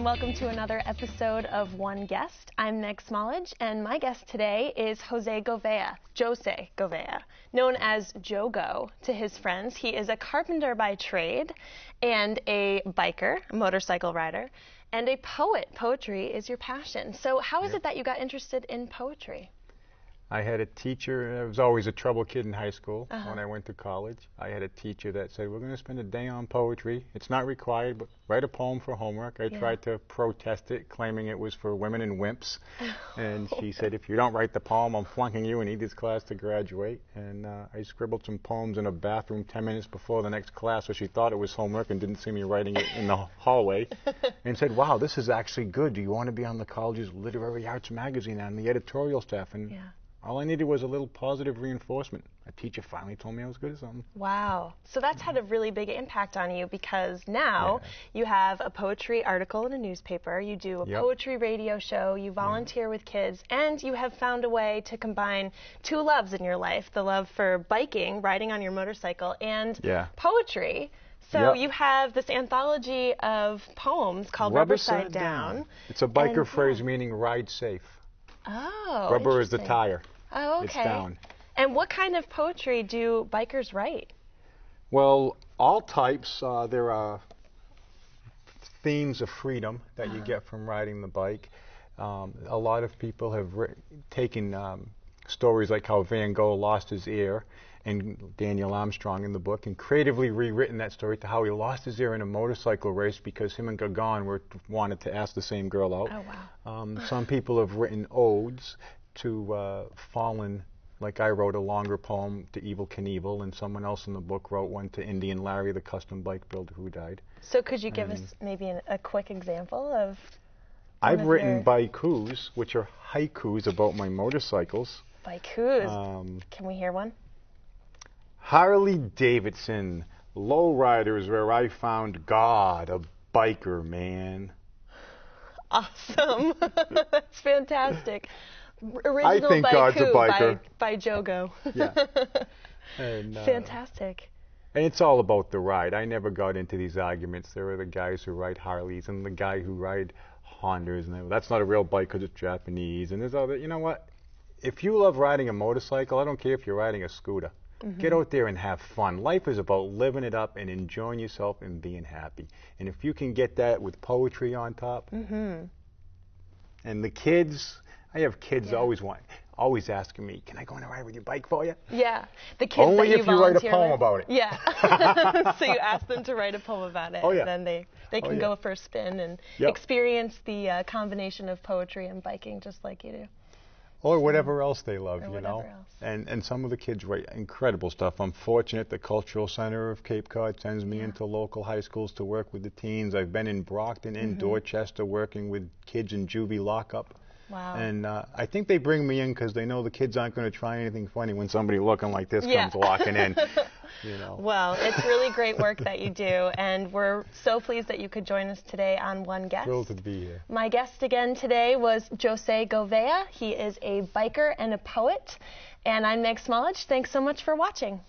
and welcome to another episode of One Guest. I'm Meg Smallage, and my guest today is José Gouveia, José Gouveia, known as Jogo to his friends. He is a carpenter by trade and a biker, a motorcycle rider, and a poet. Poetry is your passion. So, how is it that you got interested in poetry? I had a teacher, I was always a trouble kid in high school Uh-huh. when I went to college. I had a teacher that said, We're going to spend a day on poetry. It's not required, but write a poem for homework. I Yeah. tried to protest it, claiming it was for women and wimps. and she said, If you don't write the poem, I'm flunking you and need this class to graduate. And uh, I scribbled some poems in a bathroom 10 minutes before the next class, so she thought it was homework and didn't see me writing it in the hallway. and said, Wow, this is actually good. Do you want to be on the college's literary arts magazine on the editorial staff? And Yeah. All I needed was a little positive reinforcement. A teacher finally told me I was good at something. Wow. So that's had a really big impact on you because now you have a poetry article in a newspaper, you do a Yep. poetry radio show, you mm-hmm. volunteer with kids, and you have found a way to combine two loves in your life the love for biking, riding on your motorcycle, and Yeah. poetry. So Yep. you have this anthology of poems called Rubber Side Down. It's a biker And, phrase yeah. meaning ride safe. Oh. Rubber is the tire. Oh, It's down. And what kind of poetry do bikers write? Well, all types. Uh, there are themes of freedom that Uh-huh. you get from riding the bike. Um, a lot of people have taken um, stories like how Van Gogh lost his ear and Daniel Armstrong in the book and creatively rewritten that story to how he lost his ear in a motorcycle race because him and Gauguin were wanted to ask the same girl out. Oh, wow. Um, some people have written odes to uh, fallen, like I wrote a longer poem to Evel Knievel, and someone else in the book wrote one to Indian Larry, the custom bike builder who died. So could you give Mm. us maybe an, a quick example of I've of written baikus, which are haikus about my motorcycles. baikus? Um, Can we hear one? Harley Davidson, lowrider is where I found God, a biker man. Awesome. That's fantastic. R- Original think God's a biker. By, by Jogo. Yeah. And, uh, fantastic. And it's all about the ride. I never got into these arguments. There are the guys who ride Harleys and the guy who ride Hondas, and that's not a real bike because it's Japanese. And there's other. You know what? If you love riding a motorcycle, I don't care if you're riding a scooter. Get out there and have fun. Life is about living it up and enjoying yourself and being happy. And if you can get that with poetry on top, Mm-hmm. and the kids, I have kids Yeah. always want, always asking me, "Can I go on a ride with your bike for you?" Yeah. The kids Only that you if you write a poem with. about it. Yeah. so you ask them to write a poem about it, Oh, yeah. and then they, they Oh, can yeah. go for a spin and Yep. experience the uh, combination of poetry and biking just like you do. or whatever else they love, Or you know. else. And and some of the kids write incredible stuff. I'm fortunate the Cultural Center of Cape Cod sends me into local high schools to work with the teens. I've been in Brockton and Mm-hmm. Dorchester working with kids in juvie lockup. Wow. And uh, I think they bring me in because they know the kids aren't going to try anything funny when somebody looking like this Yeah. comes walking in. You know. Well, it's really great work that you do, and we're so pleased that you could join us today on One Guest. Thrilled to be here. My guest again today was José Gouveia. He is a biker and a poet. And I'm Meg Smallage. Thanks so much for watching.